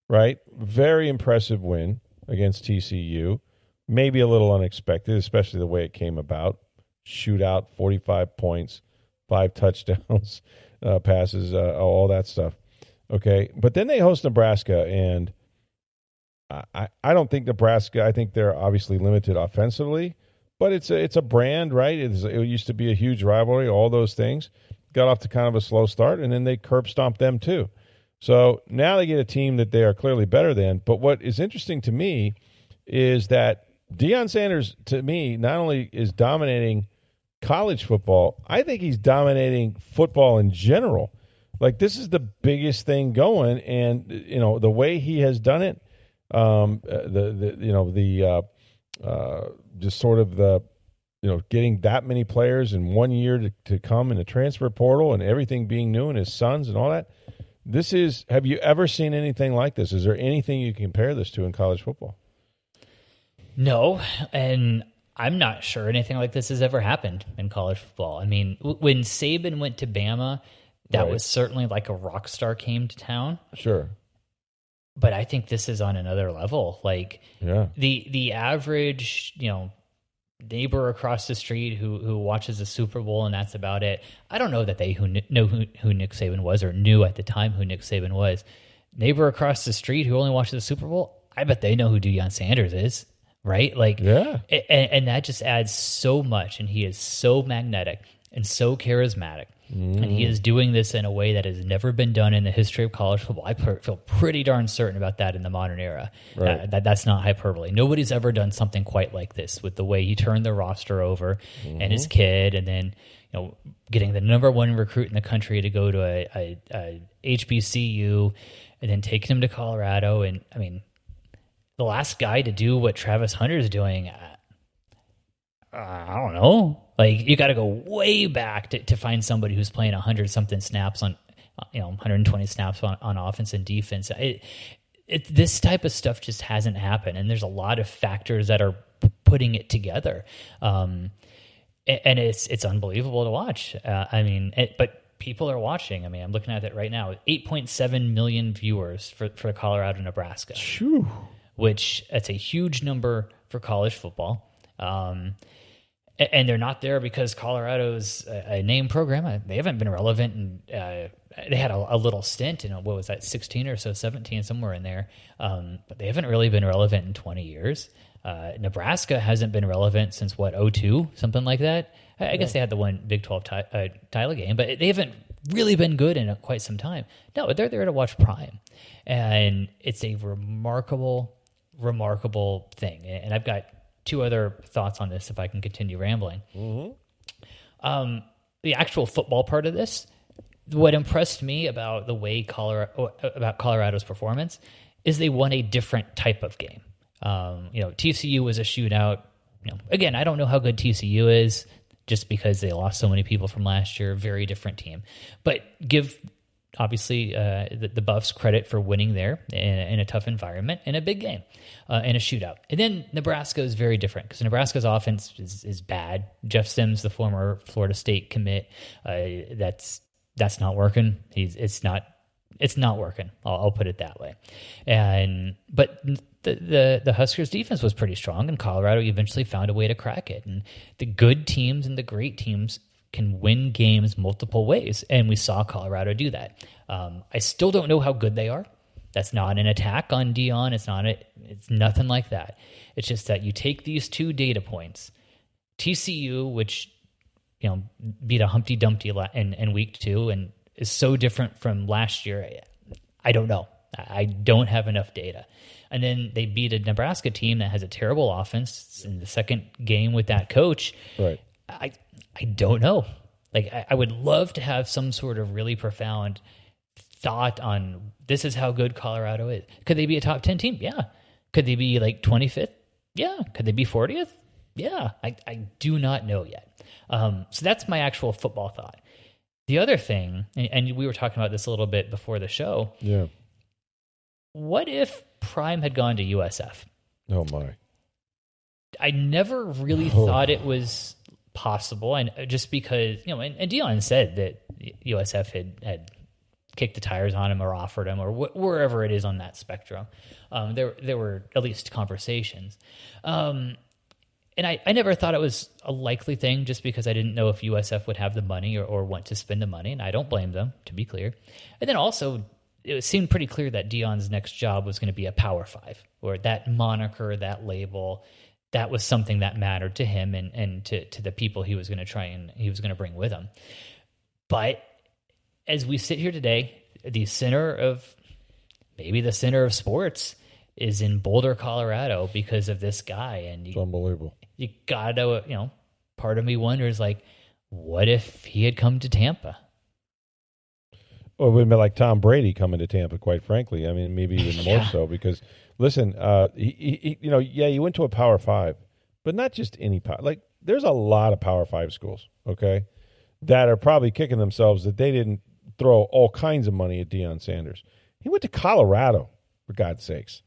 right? Very impressive win against TCU. Maybe a little unexpected, especially the way it came about. Shootout, forty-five points, five touchdowns, uh, passes, uh, all that stuff. Okay, but then they host Nebraska and I, I don't think Nebraska, I think they're obviously limited offensively, but it's a it's a brand, right? It's, it used to be a huge rivalry, all those things. Got off to kind of a slow start, and then they curb stomped them too. So now they get a team that they are clearly better than. But what is interesting to me is that Deion Sanders, to me, not only is dominating college football, I think he's dominating football in general. Like this is the biggest thing going, and you know the way he has done it, um, uh, the the you know the uh, uh, just sort of the you know getting that many players in one year to, to come in the transfer portal and everything being new and his sons and all that. This is. Have you ever seen anything like this? Is there anything you can compare this to in college football? No, and I'm not sure anything like this has ever happened in college football. I mean, w- when Saban went to Bama, that right. was certainly like a rock star came to town. Sure. But I think this is on another level. Like yeah. the the average, you know, neighbor across the street who who watches the Super Bowl and that's about it. I don't know that they who know who, who Nick Saban was or knew at the time who Nick Saban was. Neighbor across the street who only watches the Super Bowl, I bet they know who Deion Sanders is right? Like, yeah, and, and, that just adds so much. And he is so magnetic and so charismatic, mm. and he is doing this in a way that has never been done in the history of college football. I feel pretty darn certain about that in the modern era. Right. Uh, that that's not hyperbole. Nobody's ever done something quite like this with the way he turned the roster over mm-hmm. and his kid, and then you know getting the number one recruit in the country to go to a, a, a HBCU, and then taking him to Colorado. And I mean the last guy to do what Travis Hunter is doing, uh, I don't know. Like you got to go way back to, to find somebody who's playing hundred something snaps on, you know, 120 snaps on, on offense and defense. It, it, this type of stuff just hasn't happened, and there's a lot of factors that are putting it together. Um, and it's it's unbelievable to watch. Uh, I mean, it, but people are watching. I mean, I'm looking at it right now. 8.7 million viewers for for Colorado, Nebraska which that's a huge number for college football. Um, and they're not there because Colorado's a, name program. They haven't been relevant, and uh, they had a, a, little stint in what was that, sixteen or so, seventeen, somewhere in there. Um, but they haven't really been relevant in twenty years. Uh, Nebraska hasn't been relevant since what 02, something like that. I, I guess they had the one Big Twelve t- uh, title game, but they haven't really been good in quite some time. No, they're there to watch Prime, and it's a remarkable remarkable thing. And I've got two other thoughts on this if I can continue rambling. Mm-hmm. Um, the actual football part of this, what impressed me about the way Colorado about Colorado's performance is they won a different type of game. Um, you know, TCU was a shootout. You know, again, I don't know how good TCU is just because they lost so many people from last year. Very different team, but give obviously uh, the, the, Buffs credit for winning there in, in, a tough environment in a big game uh, in a shootout. And then Nebraska is very different because Nebraska's offense is, is, bad. Jeff Sims, the former Florida State commit, uh, that's that's not working. He's it's not it's not working. I'll, I'll, put it that way. And but the, the the Huskers defense was pretty strong, and Colorado eventually found a way to crack it. And the good teams and the great teams can win games multiple ways, and we saw Colorado do that. Um, I still don't know how good they are. That's not an attack on Deion. It's not. A, it's nothing like that. It's just that you take these two data points, TCU, which you know beat a Humpty Dumpty in, in week two, and is so different from last year. I don't know. I don't have enough data. And then they beat a Nebraska team that has a terrible offense in the second game with that coach. Right. I I don't know. Like I, I would love to have some sort of really profound thought on this is how good Colorado is. Could they be a top ten team? Yeah. Could they be like twenty fifth? Yeah. Could they be fortieth? Yeah. I, I do not know yet. Um, so that's my actual football thought. The other thing, and, and we were talking about this a little bit before the show. Yeah. What if Prime had gone to USF? Oh my. I never really oh. thought it was possible, and just because you know, and, and Deion said that USF had had kicked the tires on him or offered him or wh- wherever it is on that spectrum. Um, there there were at least conversations. Um, and I, I never thought it was a likely thing just because I didn't know if USF would have the money or, or want to spend the money. And I don't blame them, to be clear. And then also, it seemed pretty clear that Deion's next job was going to be a Power Five, or that moniker, that label, that was something that mattered to him and, and to, to the people he was going to try and he was going to bring with him. But as we sit here today, the center of maybe the center of sports is in Boulder, Colorado because of this guy. And you, it's unbelievable. You gotta, you know, part of me wonders like, what if he had come to Tampa? Well, it would have been like Tom Brady coming to Tampa, quite frankly. I mean, maybe even yeah. more so because, listen, uh, he, he, you know, yeah, you went to a Power Five, but not just any power. Like, there's a lot of Power Five schools, okay, that are probably kicking themselves that they didn't throw all kinds of money at Deion Sanders. He went to Colorado, for God's sakes,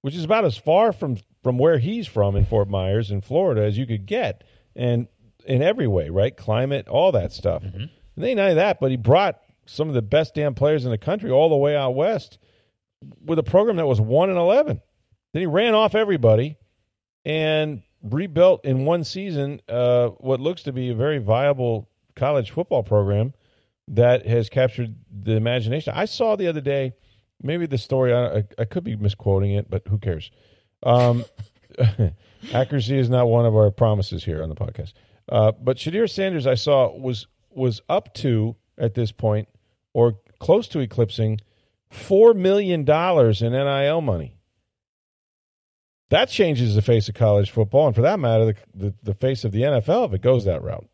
which is about as far from from where he's from in Fort Myers in Florida as you could get, and in every way, right? Climate, all that stuff. Mm-hmm. And they deny that, but he brought some of the best damn players in the country all the way out west with a program that was one and eleven. Then he ran off everybody and rebuilt in one season uh, what looks to be a very viable college football program that has captured the imagination. I saw the other day, maybe the story. I, I could be misquoting it, but who cares? Um, accuracy is not one of our promises here on the podcast. Uh, but Shedeur Sanders, I saw was was up to at this point or close to eclipsing $4 million in NIL money. That changes the face of college football, and for that matter, the, the, the face of the NFL if it goes that route.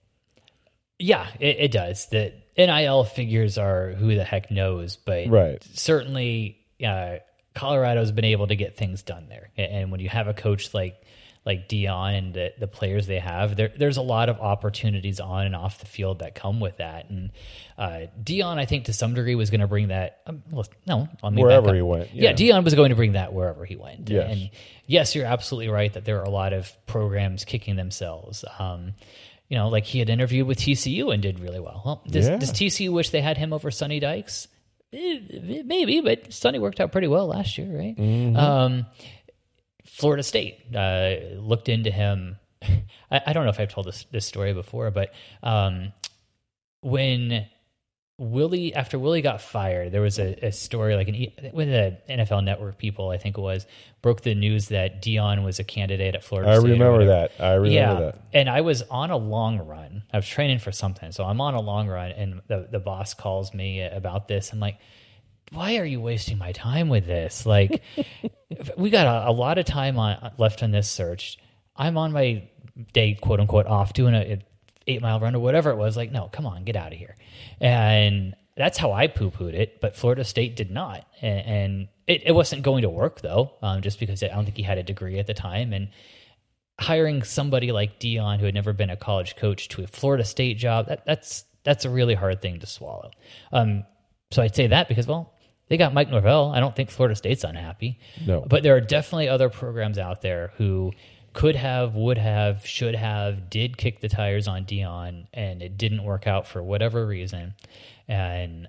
Yeah, it, it, does. The NIL figures are who the heck knows, but right. certainly uh, Colorado's been able to get things done there. And when you have a coach like like Deion and the, the players they have, there, there's a lot of opportunities on and off the field that come with that. And uh, Deion, I think to some degree, was going to bring that. Um, well, no, wherever he went. Yeah. yeah. Deion was going to bring that wherever he went. Yes. And yes, you're absolutely right that there are a lot of programs kicking themselves. Um, you know, like he had interviewed with TCU and did really well. Well, does, yeah. does TCU wish they had him over Sonny Dykes? Eh, maybe, but Sonny worked out pretty well last year, right? Mm-hmm. Um, Florida State uh, looked into him. I, I, don't know if I've told this, this story before, but um, when Willie, after Willie got fired, there was a, a story like an when the NFL Network people, I think it was, broke the news that Deion was a candidate at Florida. I State remember that. I remember yeah. that. And I was on a long run. I was training for something, so I'm on a long run, and the the boss calls me about this. I'm like, why are you wasting my time with this? Like, we got a, a, lot of time on left on this search. I'm on my day, quote unquote, off doing a, eight mile run or whatever it was. Like, no, come on, get out of here. And that's how I poo pooed it. But Florida State did not. And, and it, it, wasn't going to work, though, um, just because I don't think he had a degree at the time. And hiring somebody like Deion, who had never been a college coach, to a Florida State job, that, that's that's a really hard thing to swallow. Um, so I'd say that because, well, they got Mike Norvell. I don't think Florida State's unhappy. No. But there are definitely other programs out there who could have, would have, should have, did kick the tires on Deion, and it didn't work out for whatever reason. And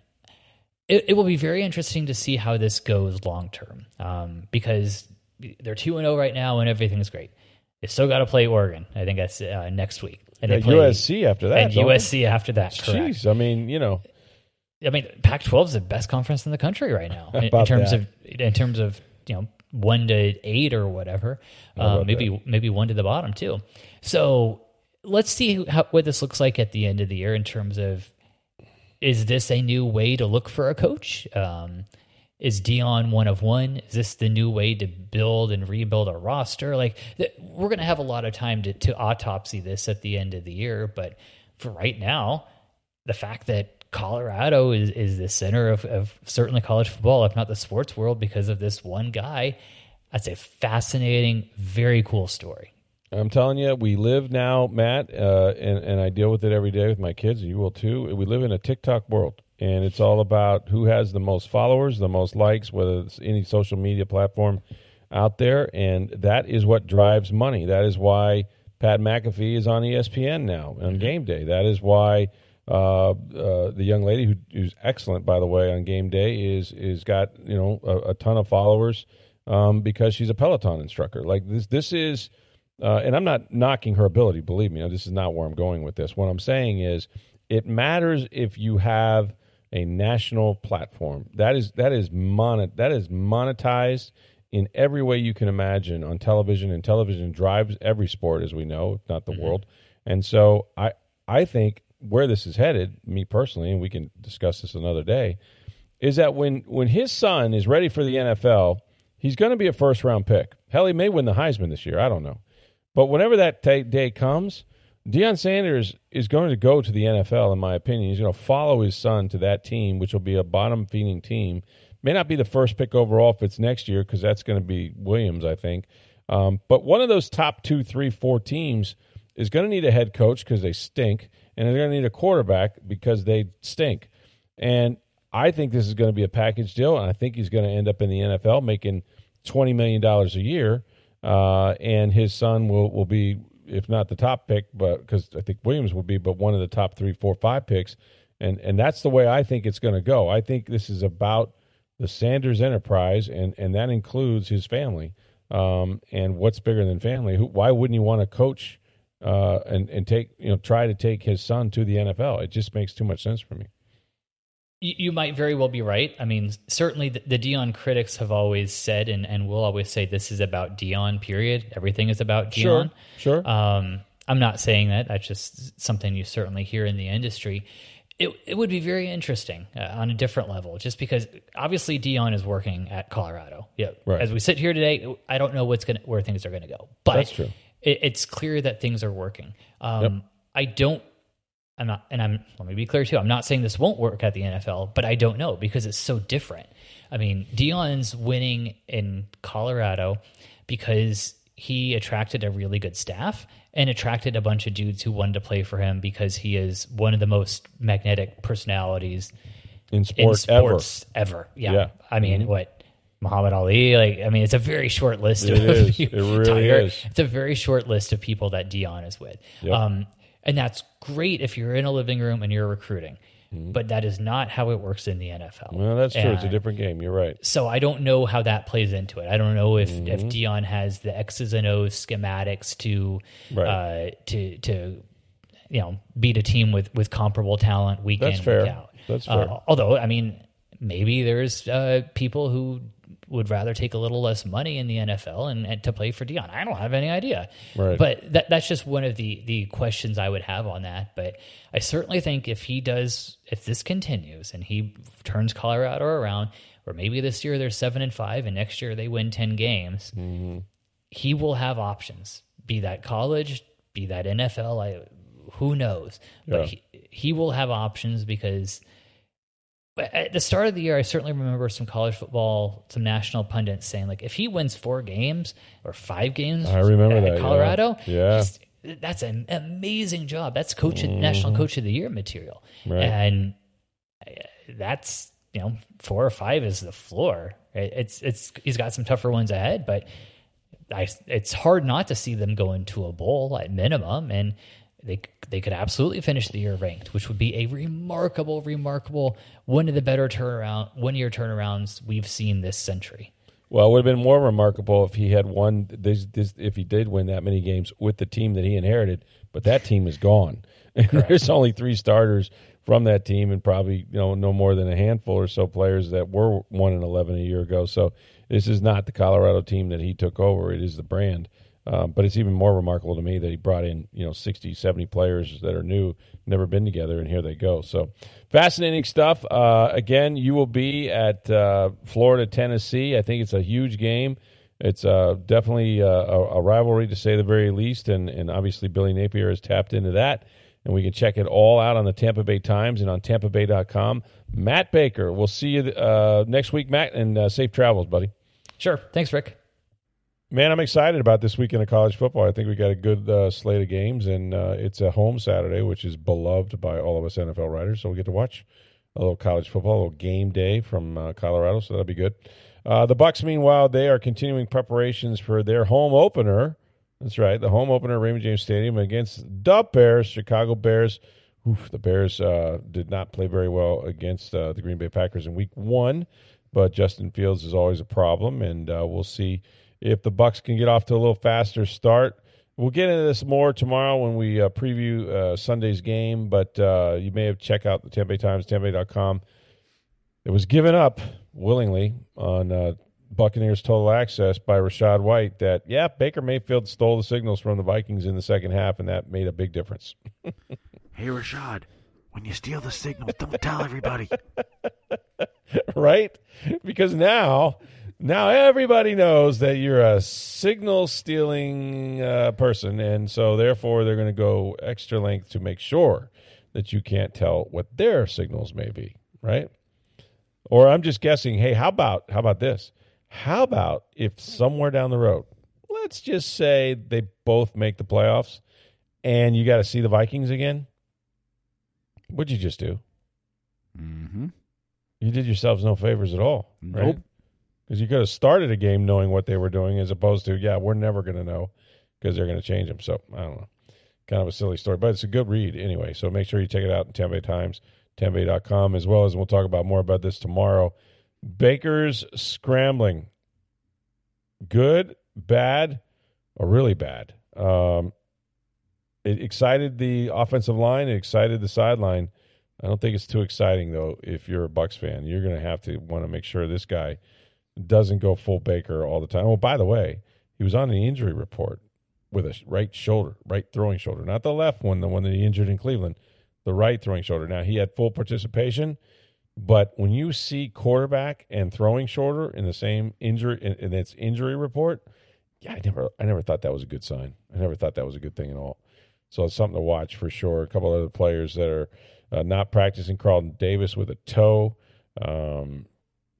it, it will be very interesting to see how this goes long term um, because they're 2 0 right now and everything's great. They still got to play Oregon. I think that's uh, next week. And yeah, play, USC after that. And USC they? after that. Jeez. I mean, you know. I mean, Pac-12 is the best conference in the country right now in, in terms that? of in terms of you know one to eight or whatever. Um, maybe that? maybe one to the bottom too. So let's see how, what this looks like at the end of the year in terms of is this a new way to look for a coach? Um, is Deion one of one? Is this the new way to build and rebuild a roster? Like we're going to have a lot of time to, to autopsy this at the end of the year, but for right now, the fact that Colorado is, is the center of, of certainly college football, if not the sports world, because of this one guy. That's a fascinating, very cool story. I'm telling you, we live now, Matt, uh, and, and I deal with it every day with my kids, and you will too. We live in a TikTok world, and it's all about who has the most followers, the most likes, whether it's any social media platform out there, and that is what drives money. That is why Pat McAfee is on ESPN now on mm-hmm. game day. That is why uh, uh, the young lady who, who's excellent, by the way, on game day is is got you know a, a ton of followers um, because she's a Peloton instructor. Like this, this is, uh, and I'm not knocking her ability. Believe me, this is not where I'm going with this. What I'm saying is, it matters if you have a national platform that is that is mon- that is monetized in every way you can imagine on television, and television drives every sport, as we know, if not the mm-hmm. world. And so I I think where this is headed, me personally, and we can discuss this another day, is that when when his son is ready for the NFL, he's going to be a first round pick. Hell, he may win the Heisman this year. I don't know, but whenever that t- day comes, Deion Sanders is going to go to the NFL. In my opinion, he's going to follow his son to that team, which will be a bottom feeding team. May not be the first pick overall if it's next year, because that's going to be Williams, I think. Um, but one of those top two, three, four teams is going to need a head coach because they stink, and they're going to need a quarterback because they stink. And I think this is going to be a package deal, and I think he's going to end up in the NFL making twenty million dollars a year, uh, and his son will will be, if not the top pick, but because I think Williams will be, but one of the top three, four, five picks, and and that's the way I think it's going to go. I think this is about the Sanders enterprise, and and that includes his family. Um, and what's bigger than family? Who, why wouldn't you want to coach uh, and and take you know try to take his son to the NFL? It just makes too much sense for me. You, might very well be right. I mean, certainly the, the Deion critics have always said and, and will always say this is about Deion. period. Everything is about Deion. Sure. sure. Um, I'm not saying that. That's just something you certainly hear in the industry. It, it would be very interesting uh, on a different level, just because obviously Deion is working at Colorado. Yeah, right. as we sit here today, I don't know what's going where things are going to go, but That's true. It, it's clear that things are working. Um, yep. I don't I'm not, and I'm, let me be clear too. I'm not saying this won't work at the NFL, but I don't know because it's so different. I mean, Deion's winning in Colorado because he attracted a really good staff and attracted a bunch of dudes who wanted to play for him because he is one of the most magnetic personalities in, sport in sports ever. ever. Yeah. yeah. I mean, mm-hmm. what Muhammad Ali. Like, I mean, it's a very short list. It of is. It really Tiger. is. It's a very short list of people that Deion is with. Yep. Um, and that's great if you're in a living room and you're recruiting. Mm-hmm. But that is not how it works in the NFL. Well, that's true. And it's a different game. You're right. So I don't know how that plays into it. I don't know if, mm-hmm. if Deion has the X's and O's schematics to right. uh, to to you know beat a team with with comparable talent week that's in fair. week out. That's uh, fair. Uh, although I mean, maybe there's uh, people who would rather take a little less money in the NFL and, and, to play for Deion. I don't have any idea. Right. But that, that's just one of the the questions I would have on that. But I certainly think if he does, if this continues and he turns Colorado around, or maybe this year they're seven and five, and next year they win ten games, mm-hmm. he will have options. Be that college, be that NFL. I, who knows? But yeah. he, he will have options because at the start of the year, I certainly remember some college football, some national pundits saying like, if he wins four games or five games, I remember at that Colorado, yeah, yeah. that's an amazing job. That's coach mm-hmm. national coach of the year material, right. and uh, that's you know four or five is the floor. It's it's he's got some tougher ones ahead, but I, it's hard not to see them go into a bowl at minimum, and they they could absolutely finish the year ranked, which would be a remarkable, remarkable one of the better turnaround one year turnarounds we've seen this century. Well, it would have been more remarkable if he had won this, this if he did win that many games with the team that he inherited, but that team is gone. And there's only three starters from that team and probably you know no more than a handful or so players that were 1 and 11 a year ago. So this is not the Colorado team that he took over, it is the brand. Um, but it's even more remarkable to me that he brought in, you know, 60, 70 players that are new, never been together, and here they go. So fascinating stuff. Uh, again, you will be at uh, Florida, Tennessee. I think it's a huge game. It's uh, definitely uh, a, a, rivalry, to say the very least. And, and obviously, Billy Napier has tapped into that. And we can check it all out on the Tampa Bay Times and on tampabay.com. Matt Baker, we'll see you uh, next week, Matt, and safe travels, buddy. Sure. Thanks, Rick. Man, I'm excited about this weekend of college football. I think we got a good uh, slate of games, and uh, it's a home Saturday, which is beloved by all of us NFL writers. So we get to watch a little college football, a little game day from uh, Colorado. So that'll be good. Uh, the Bucs, meanwhile, they are continuing preparations for their home opener. That's right, the home opener Raymond James Stadium against the Bears, Chicago Bears. Oof, the Bears uh, did not play very well against uh, the Green Bay Packers in Week One, but Justin Fields is always a problem, and we'll see if the Bucs can get off to a little faster start. We'll get into this more tomorrow when we uh, preview uh, Sunday's game, but uh, you may have checked out the Tampa Bay Times, tampabay.com. It was given up willingly on uh, Buccaneers Total Access by Rachaad White that, yeah, Baker Mayfield stole the signals from the Vikings in the second half, and that made a big difference. hey, Rachaad, when you steal the signals, don't tell everybody. right? Because now, now everybody knows that you're a signal stealing uh, person, and so therefore they're going to go extra length to make sure that you can't tell what their signals may be, right? Or I'm just guessing. Hey, how about how about this? How about if somewhere down the road, let's just say they both make the playoffs, and you got to see the Vikings again? What'd you just do? Mm-hmm. You did yourselves no favors at all, nope. Because you could have started a game knowing what they were doing, as opposed to, yeah, we're never going to know because they're going to change them. So I don't know. Kind of a silly story, but it's a good read anyway. So make sure you check it out in Bay Times, TampaBay.com, as well as we'll talk about more about this tomorrow. Baker's scrambling. Good, bad, or really bad. Um, it excited the offensive line. It excited the sideline. I don't think it's too exciting though. If you're a Bucs fan, you're going to have to want to make sure this guy doesn't go full Baker all the time. Oh, by the way, he was on the injury report with a right shoulder, right throwing shoulder, not the left one, the one that he injured in Cleveland, the right throwing shoulder. Now he had full participation, but when you see quarterback and throwing shoulder in the same injury in, in its injury report, yeah, I never, I never thought that was a good sign. I never thought that was a good thing at all. So it's something to watch for sure. A couple other players that are uh, not practicing. Carlton Davis with a toe. Um,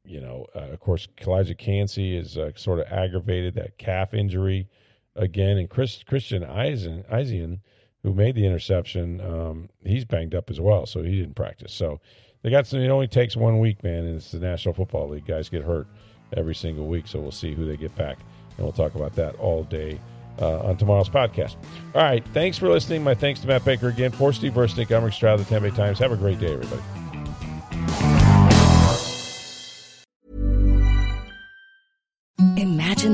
you know, uh, of course, Calijah Kancey is uh, sort of aggravated that calf injury again, and Chris Christian Izien, Izien who made the interception, um, he's banged up as well, so he didn't practice. So they got some. It only takes one week, man, and it's the National Football League. Guys get hurt every single week, so we'll see who they get back, and we'll talk about that all day uh, on tomorrow's podcast. All right. Thanks for listening. My thanks to Matt Baker again. For Steve Versnick, I'm Rick Stroud the Tampa Bay Times. Have a great day, everybody.